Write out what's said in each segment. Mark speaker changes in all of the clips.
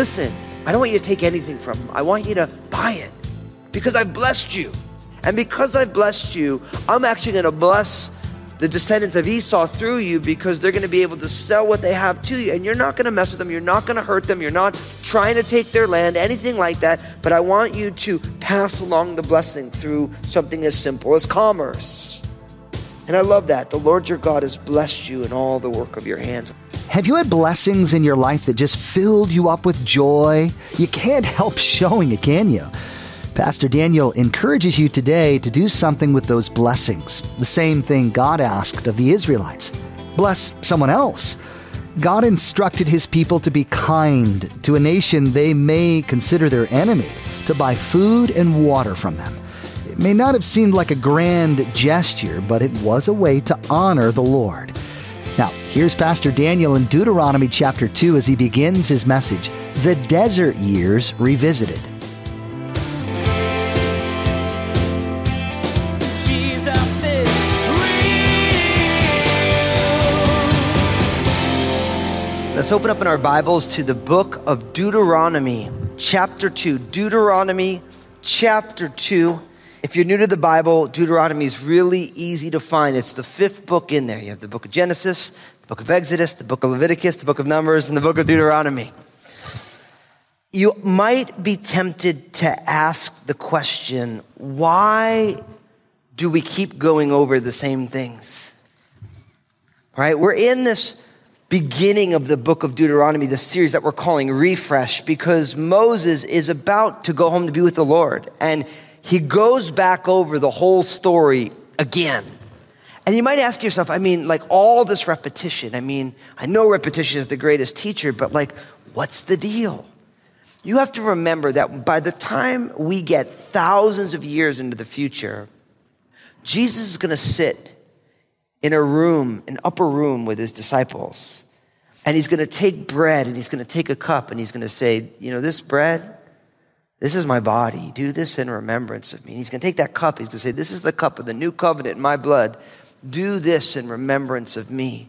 Speaker 1: Listen, I don't want you to take anything from him. I want you to buy it. Because I've blessed you. And because I've blessed you, I'm actually going to bless the descendants of Esau through you because they're going to be able to sell what they have to you. And you're not going to mess with them. You're not going to hurt them. You're not trying to take their land, anything like that. But I want you to pass along the blessing through something as simple as commerce. And I love that. The Lord your God has blessed you in all the work of your hands.
Speaker 2: Have you had blessings in your life that just filled you up with joy? You can't help showing it, can you? Pastor Daniel encourages you today to do something with those blessings, the same thing God asked of the Israelites bless someone else. God instructed his people to be kind to a nation they may consider their enemy, to buy food and water from them. It may not have seemed like a grand gesture, but it was a way to honor the Lord. Now, here's Pastor Daniel in Deuteronomy chapter 2 as he begins his message The Desert Years Revisited.
Speaker 1: Let's open up in our Bibles to the book of Deuteronomy, chapter 2. Deuteronomy, chapter 2. If you're new to the Bible, Deuteronomy is really easy to find. It's the fifth book in there. You have the book of Genesis, the book of Exodus, the book of Leviticus, the book of Numbers, and the book of Deuteronomy. You might be tempted to ask the question why do we keep going over the same things? Right? We're in this beginning of the book of Deuteronomy, the series that we're calling Refresh, because Moses is about to go home to be with the Lord. And he goes back over the whole story again. And you might ask yourself, I mean, like all this repetition, I mean, I know repetition is the greatest teacher, but like, what's the deal? You have to remember that by the time we get thousands of years into the future, Jesus is going to sit in a room, an upper room with his disciples. And he's going to take bread and he's going to take a cup and he's going to say, You know, this bread, this is my body. Do this in remembrance of me. And he's going to take that cup. He's going to say, This is the cup of the new covenant in my blood. Do this in remembrance of me.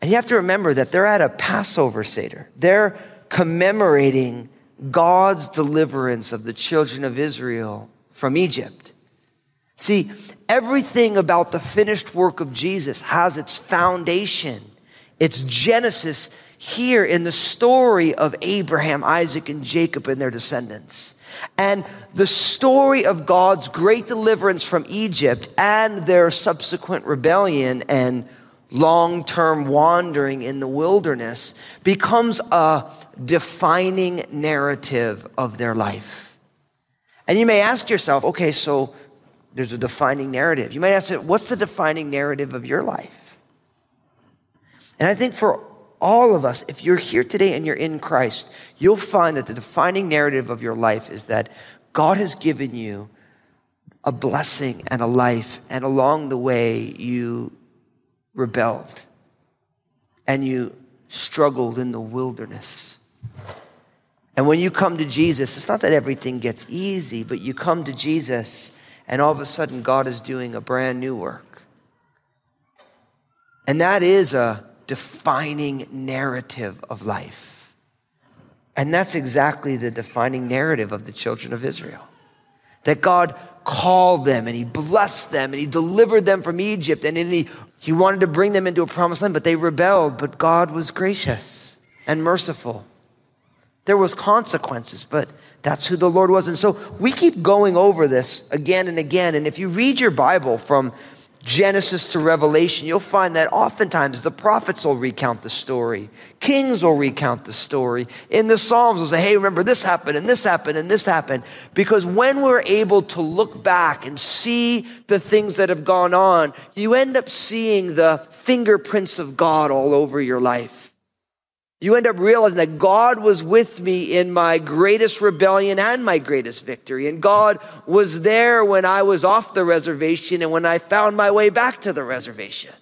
Speaker 1: And you have to remember that they're at a Passover Seder. They're commemorating God's deliverance of the children of Israel from Egypt. See, everything about the finished work of Jesus has its foundation, its genesis here in the story of Abraham, Isaac, and Jacob and their descendants. And the story of God's great deliverance from Egypt and their subsequent rebellion and long term wandering in the wilderness becomes a defining narrative of their life. And you may ask yourself, okay, so there's a defining narrative. You might ask, it, what's the defining narrative of your life? And I think for all of us, if you're here today and you're in Christ, you'll find that the defining narrative of your life is that God has given you a blessing and a life, and along the way, you rebelled and you struggled in the wilderness. And when you come to Jesus, it's not that everything gets easy, but you come to Jesus and all of a sudden God is doing a brand new work. And that is a defining narrative of life. And that's exactly the defining narrative of the children of Israel. That God called them and He blessed them and He delivered them from Egypt and he, he wanted to bring them into a promised land, but they rebelled. But God was gracious and merciful. There was consequences, but that's who the Lord was. And so we keep going over this again and again. And if you read your Bible from Genesis to Revelation, you'll find that oftentimes the prophets will recount the story. Kings will recount the story. In the Psalms, will say, hey, remember this happened and this happened and this happened. Because when we're able to look back and see the things that have gone on, you end up seeing the fingerprints of God all over your life. You end up realizing that God was with me in my greatest rebellion and my greatest victory. And God was there when I was off the reservation and when I found my way back to the reservation.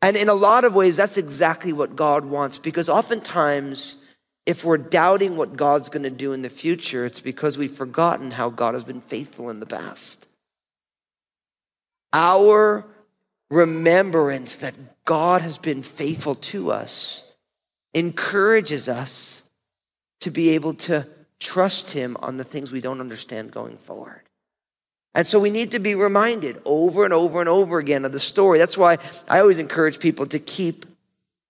Speaker 1: And in a lot of ways, that's exactly what God wants because oftentimes, if we're doubting what God's going to do in the future, it's because we've forgotten how God has been faithful in the past. Our remembrance that God has been faithful to us encourages us to be able to trust Him on the things we don't understand going forward. And so we need to be reminded over and over and over again of the story. That's why I always encourage people to keep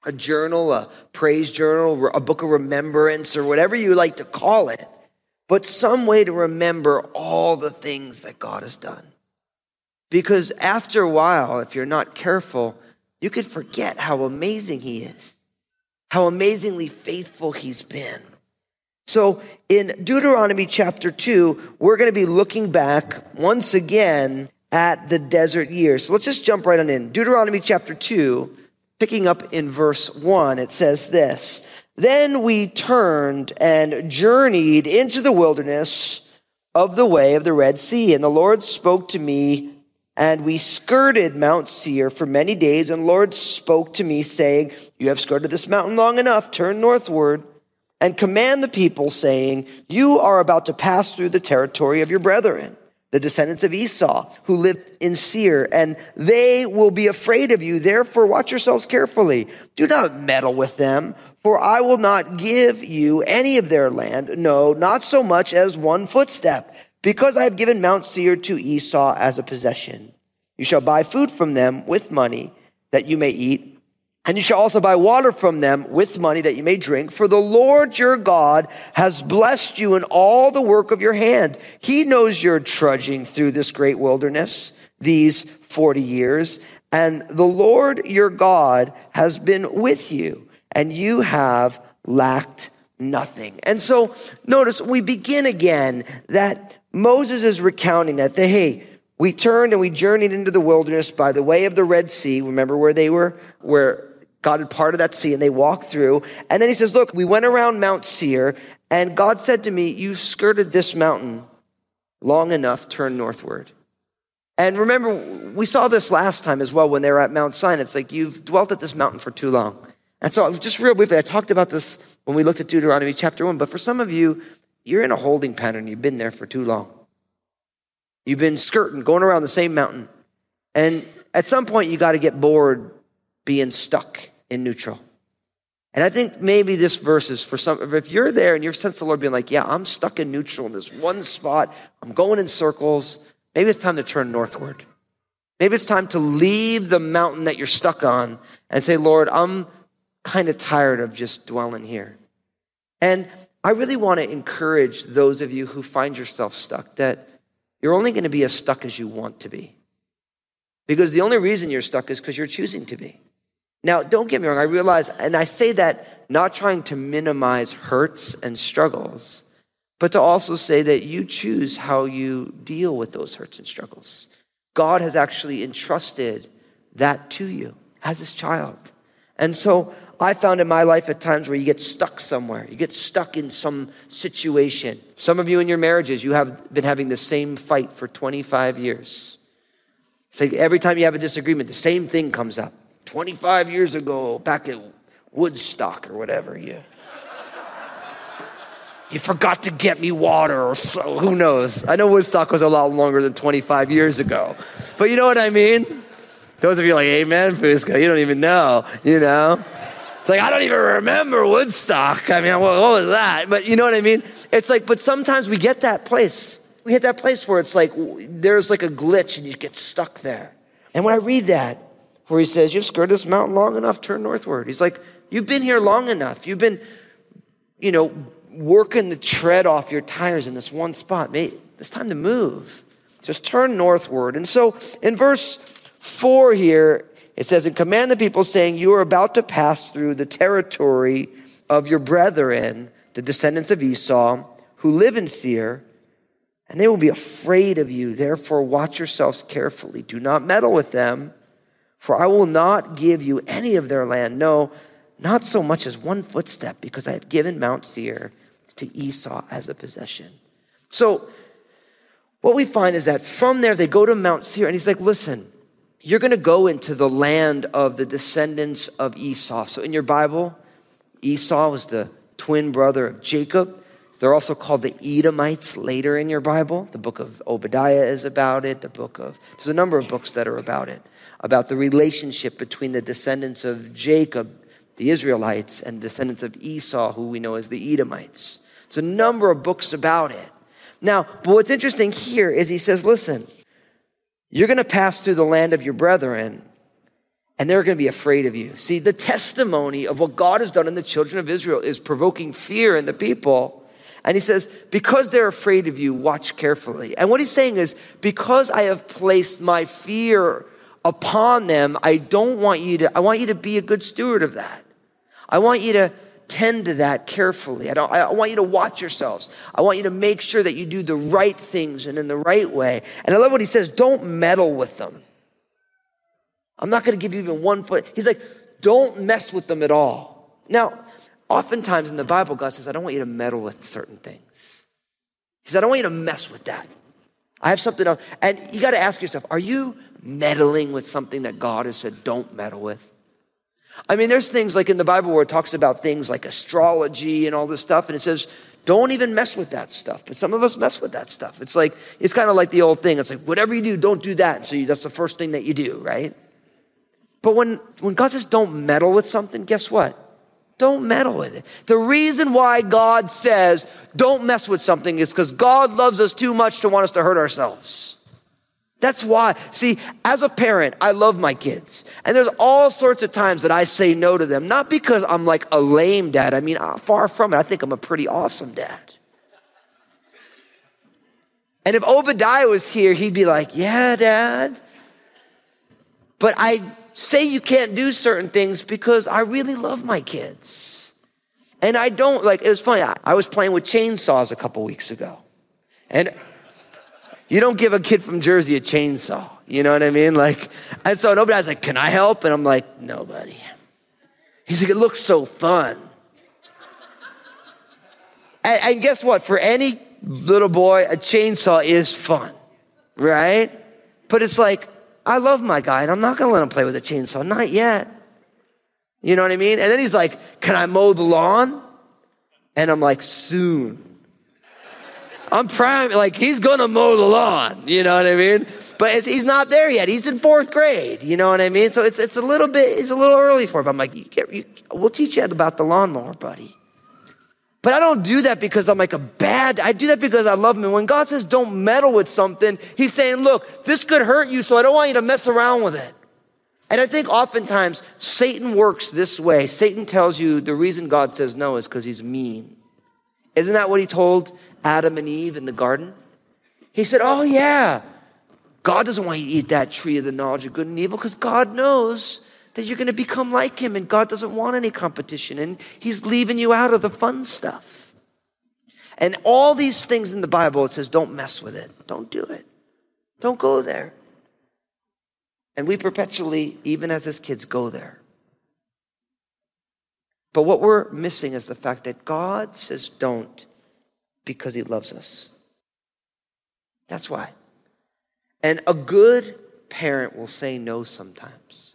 Speaker 1: a journal, a praise journal, a book of remembrance, or whatever you like to call it, but some way to remember all the things that God has done. Because after a while, if you're not careful, you could forget how amazing He is how amazingly faithful he's been. So in Deuteronomy chapter 2, we're going to be looking back once again at the desert years. So let's just jump right on in. Deuteronomy chapter 2, picking up in verse 1, it says this Then we turned and journeyed into the wilderness of the way of the Red Sea, and the Lord spoke to me and we skirted Mount Seir for many days. And Lord spoke to me, saying, You have skirted this mountain long enough. Turn northward and command the people, saying, You are about to pass through the territory of your brethren, the descendants of Esau, who live in Seir, and they will be afraid of you. Therefore, watch yourselves carefully. Do not meddle with them, for I will not give you any of their land, no, not so much as one footstep because I have given Mount Seir to Esau as a possession. You shall buy food from them with money that you may eat, and you shall also buy water from them with money that you may drink. For the Lord your God has blessed you in all the work of your hand. He knows you're trudging through this great wilderness these 40 years, and the Lord your God has been with you, and you have lacked nothing. And so notice we begin again that Moses is recounting that, they, hey, we turned and we journeyed into the wilderness by the way of the Red Sea. Remember where they were, where God had parted that sea and they walked through. And then he says, look, we went around Mount Seir and God said to me, you skirted this mountain long enough, turn northward. And remember, we saw this last time as well when they were at Mount Sinai. It's like you've dwelt at this mountain for too long. And so just real briefly, I talked about this when we looked at Deuteronomy chapter one, but for some of you, you're in a holding pattern. You've been there for too long. You've been skirting, going around the same mountain. And at some point, you got to get bored being stuck in neutral. And I think maybe this verse is for some, if you're there and you're sense the Lord being like, yeah, I'm stuck in neutral in this one spot, I'm going in circles, maybe it's time to turn northward. Maybe it's time to leave the mountain that you're stuck on and say, Lord, I'm kind of tired of just dwelling here. And I really want to encourage those of you who find yourself stuck that you're only going to be as stuck as you want to be. Because the only reason you're stuck is because you're choosing to be. Now, don't get me wrong, I realize, and I say that not trying to minimize hurts and struggles, but to also say that you choose how you deal with those hurts and struggles. God has actually entrusted that to you as his child. And so I found in my life at times where you get stuck somewhere. You get stuck in some situation. Some of you in your marriages, you have been having the same fight for 25 years. It's like every time you have a disagreement, the same thing comes up. 25 years ago, back at Woodstock or whatever, you, you forgot to get me water or so, who knows? I know Woodstock was a lot longer than 25 years ago. But you know what I mean? Those of you like, amen, Fusco, you don't even know, you know? It's like, I don't even remember Woodstock. I mean, what, what was that? But you know what I mean? It's like, but sometimes we get that place. We hit that place where it's like, there's like a glitch and you get stuck there. And when I read that, where he says, You've skirted this mountain long enough, turn northward. He's like, You've been here long enough. You've been, you know, working the tread off your tires in this one spot. Mate, it's time to move. Just turn northward. And so in verse four here, it says, and command the people saying, you are about to pass through the territory of your brethren, the descendants of Esau, who live in Seir, and they will be afraid of you. Therefore, watch yourselves carefully. Do not meddle with them, for I will not give you any of their land. No, not so much as one footstep, because I have given Mount Seir to Esau as a possession. So, what we find is that from there they go to Mount Seir, and he's like, listen, you're going to go into the land of the descendants of Esau. So, in your Bible, Esau was the twin brother of Jacob. They're also called the Edomites later in your Bible. The book of Obadiah is about it. The book of, there's a number of books that are about it, about the relationship between the descendants of Jacob, the Israelites, and descendants of Esau, who we know as the Edomites. There's a number of books about it. Now, but what's interesting here is he says, listen, you're going to pass through the land of your brethren, and they're going to be afraid of you. See, the testimony of what God has done in the children of Israel is provoking fear in the people. And he says, because they're afraid of you, watch carefully. And what he's saying is, because I have placed my fear upon them, I don't want you to, I want you to be a good steward of that. I want you to tend to that carefully. I, don't, I want you to watch yourselves. I want you to make sure that you do the right things and in the right way. And I love what he says don't meddle with them. I'm not going to give you even one foot. He's like, don't mess with them at all. Now, oftentimes in the Bible, God says, I don't want you to meddle with certain things. He said, I don't want you to mess with that. I have something else. And you got to ask yourself, are you meddling with something that God has said don't meddle with? I mean, there's things like in the Bible where it talks about things like astrology and all this stuff, and it says, don't even mess with that stuff. But some of us mess with that stuff. It's like, it's kind of like the old thing. It's like, whatever you do, don't do that. And so you, that's the first thing that you do, right? But when, when God says don't meddle with something, guess what? Don't meddle with it. The reason why God says don't mess with something is because God loves us too much to want us to hurt ourselves. That's why. See, as a parent, I love my kids. And there's all sorts of times that I say no to them, not because I'm like a lame dad. I mean, far from it. I think I'm a pretty awesome dad. And if Obadiah was here, he'd be like, Yeah, dad. But I say you can't do certain things because I really love my kids. And I don't, like, it was funny. I, I was playing with chainsaws a couple weeks ago. And you don't give a kid from Jersey a chainsaw. You know what I mean? Like, and so nobody's like, can I help? And I'm like, nobody. He's like, it looks so fun. and, and guess what? For any little boy, a chainsaw is fun, right? But it's like, I love my guy and I'm not gonna let him play with a chainsaw, not yet. You know what I mean? And then he's like, Can I mow the lawn? And I'm like, Soon. I'm prime, like he's gonna mow the lawn, you know what I mean? But he's not there yet. He's in fourth grade, you know what I mean? So it's, it's a little bit, it's a little early for him. I'm like, you you, we'll teach you about the lawnmower, buddy. But I don't do that because I'm like a bad, I do that because I love him. And when God says don't meddle with something, he's saying, look, this could hurt you, so I don't want you to mess around with it. And I think oftentimes Satan works this way. Satan tells you the reason God says no is because he's mean. Isn't that what he told Adam and Eve in the garden? He said, Oh, yeah, God doesn't want you to eat that tree of the knowledge of good and evil because God knows that you're going to become like him and God doesn't want any competition and he's leaving you out of the fun stuff. And all these things in the Bible, it says, don't mess with it. Don't do it. Don't go there. And we perpetually, even as his kids, go there. But what we're missing is the fact that God says don't because he loves us. That's why. And a good parent will say no sometimes.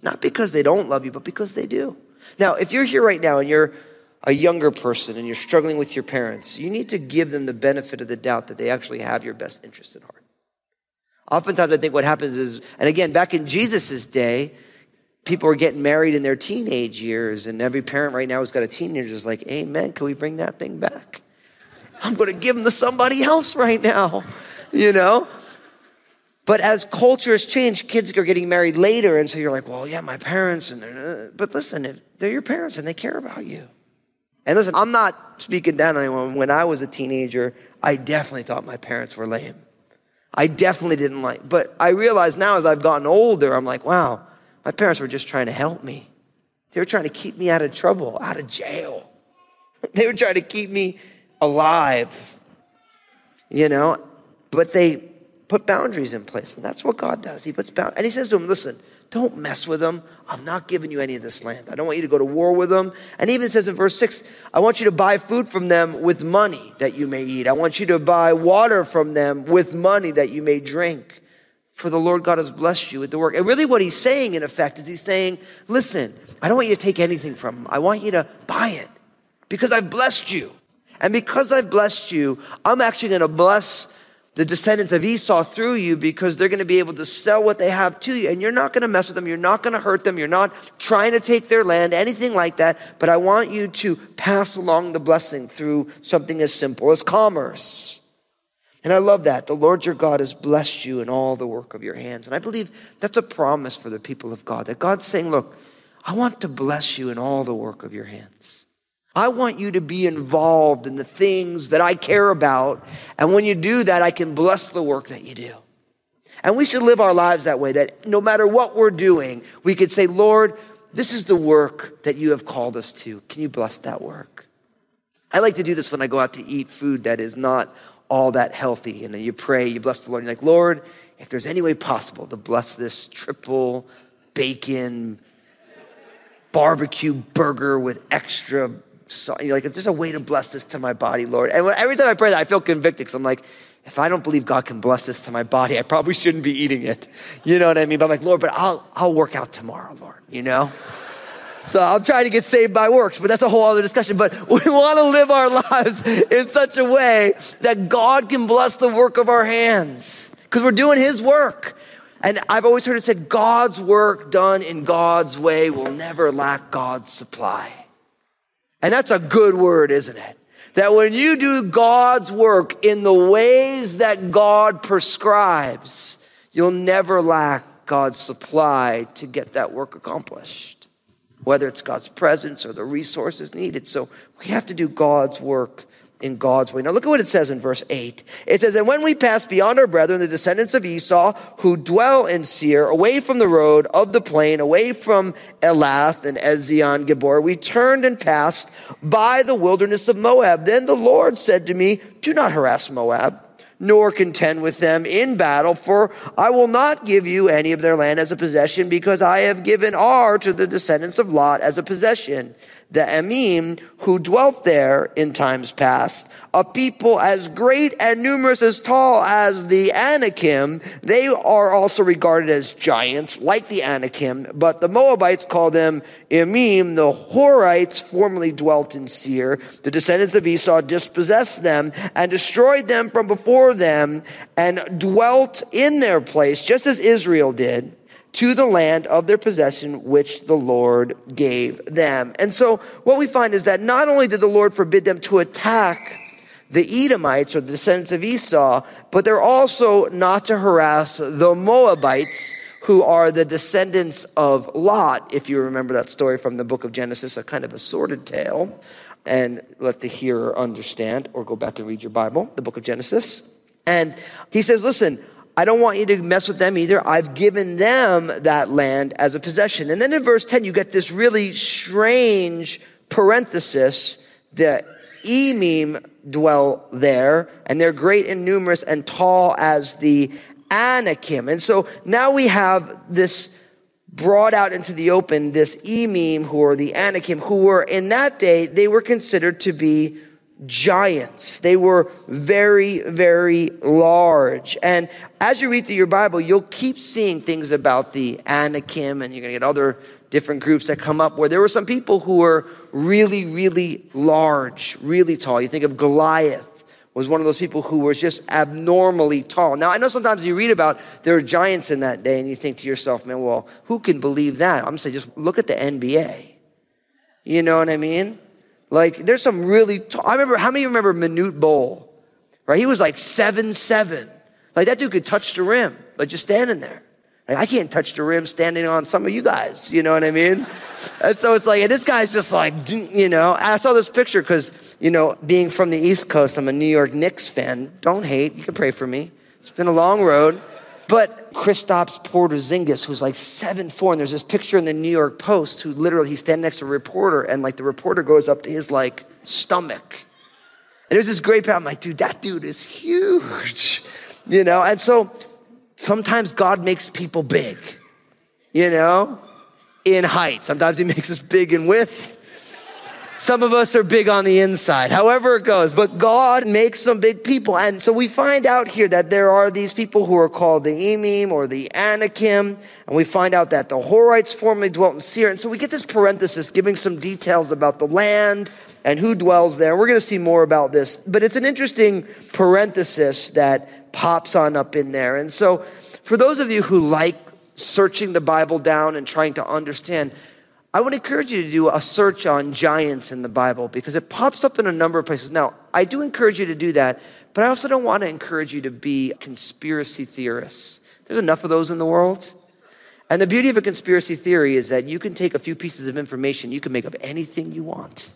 Speaker 1: Not because they don't love you, but because they do. Now, if you're here right now and you're a younger person and you're struggling with your parents, you need to give them the benefit of the doubt that they actually have your best interest at heart. Oftentimes, I think what happens is, and again, back in Jesus' day, people were getting married in their teenage years, and every parent right now who's got a teenager is like, Amen, can we bring that thing back? I'm going to give them to somebody else right now, you know? But as culture has changed, kids are getting married later, and so you're like, well, yeah, my parents, and uh, but listen, if they're your parents and they care about you. And listen, I'm not speaking down on anyone. When I was a teenager, I definitely thought my parents were lame. I definitely didn't like, but I realize now as I've gotten older, I'm like, wow, my parents were just trying to help me. They were trying to keep me out of trouble, out of jail. They were trying to keep me alive, you know, but they put boundaries in place. And that's what God does. He puts boundaries. And he says to them, listen, don't mess with them. I'm not giving you any of this land. I don't want you to go to war with them. And even says in verse 6, I want you to buy food from them with money that you may eat. I want you to buy water from them with money that you may drink. For the Lord God has blessed you with the work. And really, what he's saying, in effect, is he's saying, Listen, I don't want you to take anything from them. I want you to buy it because I've blessed you. And because I've blessed you, I'm actually going to bless the descendants of Esau through you because they're going to be able to sell what they have to you. And you're not going to mess with them. You're not going to hurt them. You're not trying to take their land, anything like that. But I want you to pass along the blessing through something as simple as commerce. And I love that. The Lord your God has blessed you in all the work of your hands. And I believe that's a promise for the people of God that God's saying, look, I want to bless you in all the work of your hands. I want you to be involved in the things that I care about. And when you do that, I can bless the work that you do. And we should live our lives that way, that no matter what we're doing, we could say, Lord, this is the work that you have called us to. Can you bless that work? I like to do this when I go out to eat food that is not all that healthy. And you pray, you bless the Lord. You're like, Lord, if there's any way possible to bless this triple bacon barbecue burger with extra so, you're like, if there's a way to bless this to my body, Lord. And every time I pray that, I feel convicted because I'm like, if I don't believe God can bless this to my body, I probably shouldn't be eating it. You know what I mean? But I'm like, Lord, but I'll, I'll work out tomorrow, Lord, you know? So I'm trying to get saved by works, but that's a whole other discussion. But we want to live our lives in such a way that God can bless the work of our hands because we're doing His work. And I've always heard it said, God's work done in God's way will never lack God's supply. And that's a good word, isn't it? That when you do God's work in the ways that God prescribes, you'll never lack God's supply to get that work accomplished, whether it's God's presence or the resources needed. So we have to do God's work in God's way. Now look at what it says in verse 8. It says, And when we passed beyond our brethren, the descendants of Esau, who dwell in Seir, away from the road of the plain, away from Elath and Ezion Geber, we turned and passed by the wilderness of Moab. Then the Lord said to me, Do not harass Moab nor contend with them in battle, for I will not give you any of their land as a possession, because I have given Ar to the descendants of Lot as a possession the Emim who dwelt there in times past, a people as great and numerous as tall as the Anakim. They are also regarded as giants like the Anakim, but the Moabites call them Emim. The Horites formerly dwelt in Seir. The descendants of Esau dispossessed them and destroyed them from before them and dwelt in their place, just as Israel did to the land of their possession, which the Lord gave them. And so what we find is that not only did the Lord forbid them to attack the Edomites or the descendants of Esau, but they're also not to harass the Moabites, who are the descendants of Lot, if you remember that story from the book of Genesis, a kind of a sordid tale. And let the hearer understand, or go back and read your Bible, the book of Genesis. And he says, listen, I don't want you to mess with them either. I've given them that land as a possession. And then in verse 10, you get this really strange parenthesis that Emim dwell there, and they're great and numerous and tall as the Anakim. And so now we have this brought out into the open, this Emim, who are the Anakim, who were in that day, they were considered to be giants. They were very, very large. And as you read through your Bible, you'll keep seeing things about the Anakim, and you're going to get other different groups that come up where there were some people who were really, really large, really tall. You think of Goliath was one of those people who was just abnormally tall. Now, I know sometimes you read about there are giants in that day, and you think to yourself, man, well, who can believe that? I'm saying just look at the NBA. You know what I mean? Like, there's some really, I remember, how many of you remember Manute Bol? Right? He was like seven, seven. Like, that dude could touch the rim, like just standing there. Like, I can't touch the rim standing on some of you guys. You know what I mean? and so it's like, and this guy's just like, you know, I saw this picture because, you know, being from the East Coast, I'm a New York Knicks fan. Don't hate. You can pray for me. It's been a long road. But Kristaps Porzingis, who's like seven four, and there's this picture in the New York Post who literally he's standing next to a reporter, and like the reporter goes up to his like stomach. And there's this great. I'm like, dude, that dude is huge. You know, and so sometimes God makes people big, you know, in height. Sometimes he makes us big in width. Some of us are big on the inside, however it goes, but God makes some big people. And so we find out here that there are these people who are called the Emim or the Anakim. And we find out that the Horites formerly dwelt in Seir. And so we get this parenthesis giving some details about the land and who dwells there. We're going to see more about this, but it's an interesting parenthesis that pops on up in there. And so for those of you who like searching the Bible down and trying to understand, I would encourage you to do a search on giants in the Bible because it pops up in a number of places. Now, I do encourage you to do that, but I also don't want to encourage you to be conspiracy theorists. There's enough of those in the world. And the beauty of a conspiracy theory is that you can take a few pieces of information, you can make up anything you want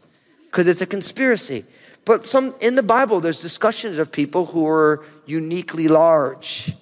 Speaker 1: because it's a conspiracy. But some in the Bible, there's discussions of people who are uniquely large.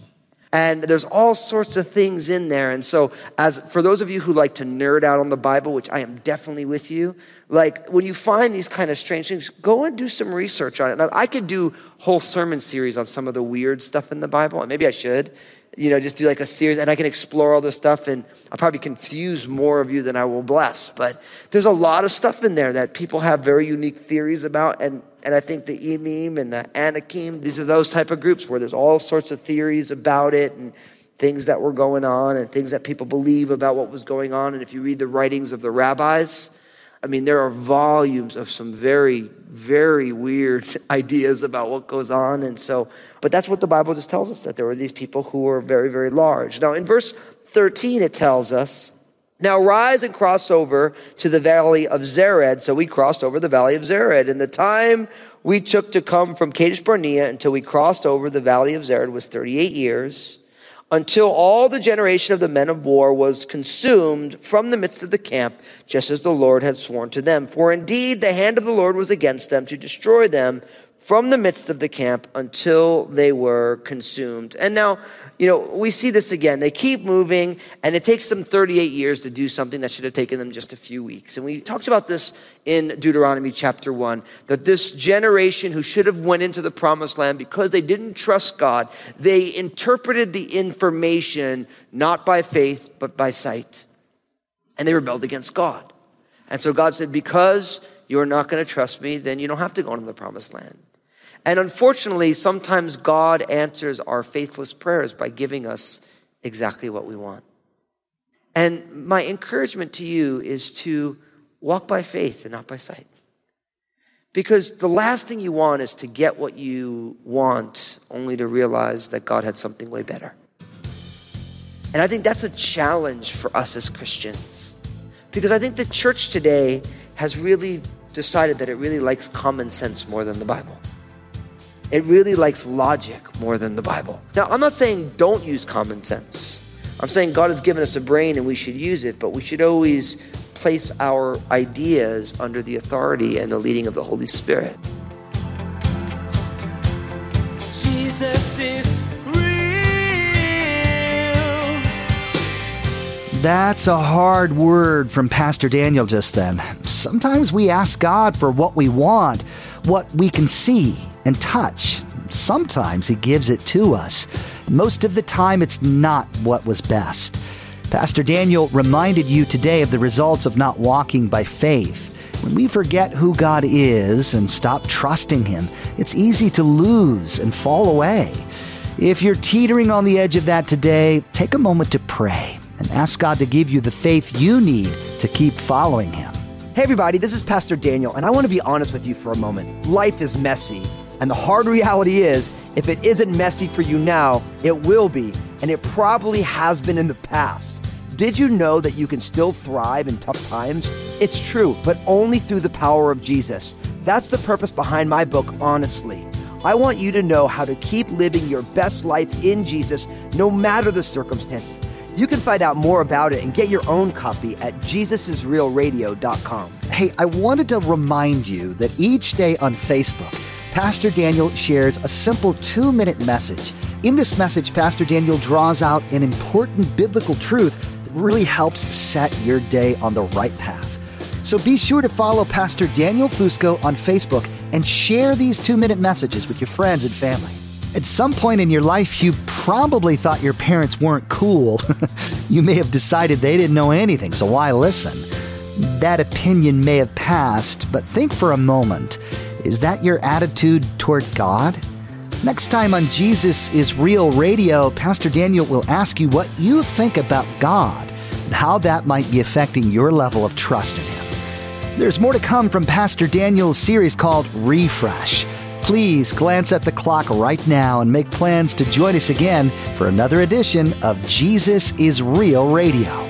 Speaker 1: And there's all sorts of things in there. And so, as for those of you who like to nerd out on the Bible, which I am definitely with you, like when you find these kind of strange things, go and do some research on it. Now, I could do whole sermon series on some of the weird stuff in the Bible, and maybe I should. You know, just do like a series, and I can explore all this stuff, and I'll probably confuse more of you than I will bless. But there's a lot of stuff in there that people have very unique theories about, and and I think the Emim and the Anakim, these are those type of groups where there's all sorts of theories about it and things that were going on and things that people believe about what was going on. And if you read the writings of the rabbis, I mean, there are volumes of some very, very weird ideas about what goes on. And so, but that's what the Bible just tells us that there were these people who were very, very large. Now, in verse 13, it tells us now rise and cross over to the valley of Zered. So we crossed over the valley of Zered. And the time we took to come from Kadesh Barnea until we crossed over the valley of Zered was 38 years, until all the generation of the men of war was consumed from the midst of the camp, just as the Lord had sworn to them. For indeed the hand of the Lord was against them to destroy them from the midst of the camp until they were consumed. And now, you know, we see this again. They keep moving, and it takes them 38 years to do something that should have taken them just a few weeks. And we talked about this in Deuteronomy chapter 1, that this generation who should have went into the promised land because they didn't trust God, they interpreted the information not by faith, but by sight. And they rebelled against God. And so God said, because you're not going to trust me, then you don't have to go into the promised land. And unfortunately, sometimes God answers our faithless prayers by giving us exactly what we want. And my encouragement to you is to walk by faith and not by sight. Because the last thing you want is to get what you want only to realize that God had something way better. And I think that's a challenge for us as Christians. Because I think the church today has really decided that it really likes common sense more than the Bible. It really likes logic more than the Bible. Now, I'm not saying don't use common sense. I'm saying God has given us a brain and we should use it, but we should always place our ideas under the authority and the leading of the Holy Spirit.
Speaker 3: Jesus is real.
Speaker 2: That's a hard word from Pastor Daniel just then. Sometimes we ask God for what we want, what we can see and touch. Sometimes He gives it to us. Most of the time, it's not what was best. Pastor Daniel reminded you today of the results of not walking by faith. When we forget who God is and stop trusting Him, it's easy to lose and fall away. If you're teetering on the edge of that today, take a moment to pray and ask God to give you the faith you need to keep following Him.
Speaker 4: Hey, everybody, this is Pastor Daniel, and I want to be honest with you for a moment. Life is messy, and the hard reality is if it isn't messy for you now, it will be, and it probably has been in the past. Did you know that you can still thrive in tough times? It's true, but only through the power of Jesus. That's the purpose behind my book, Honestly. I want you to know how to keep living your best life in Jesus no matter the circumstances. You can find out more about it and get your own copy at jesusisrealradio.com.
Speaker 2: Hey, I wanted to remind you that each day on Facebook, Pastor Daniel shares a simple two minute message. In this message, Pastor Daniel draws out an important biblical truth that really helps set your day on the right path. So be sure to follow Pastor Daniel Fusco on Facebook and share these two minute messages with your friends and family. At some point in your life, you probably thought your parents weren't cool. you may have decided they didn't know anything, so why listen? That opinion may have passed, but think for a moment. Is that your attitude toward God? Next time on Jesus is Real Radio, Pastor Daniel will ask you what you think about God and how that might be affecting your level of trust in Him. There's more to come from Pastor Daniel's series called Refresh. Please glance at the clock right now and make plans to join us again for another edition of Jesus is Real Radio.